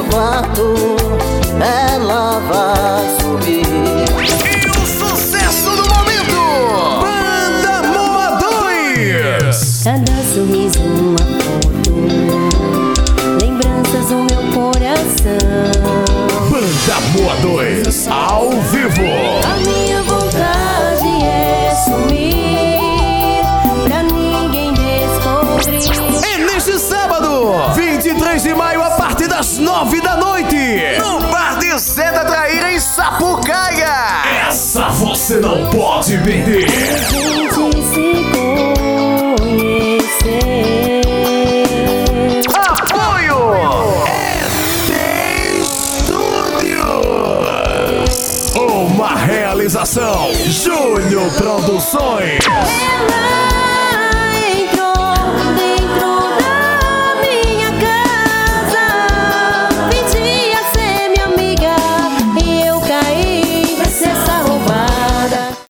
meu quarto, ela vai subir. E o sucesso do momento! Banda Moa 2! Cada sorriso uma foto, lembranças no meu coração. Banda Moa 2, ao vivo! Nove da noite. No Bar de Santa Traíra, em Sapucaia. Essa você não pode perder. gente se conhecer. Apoio. Uma realização Júnior Produções.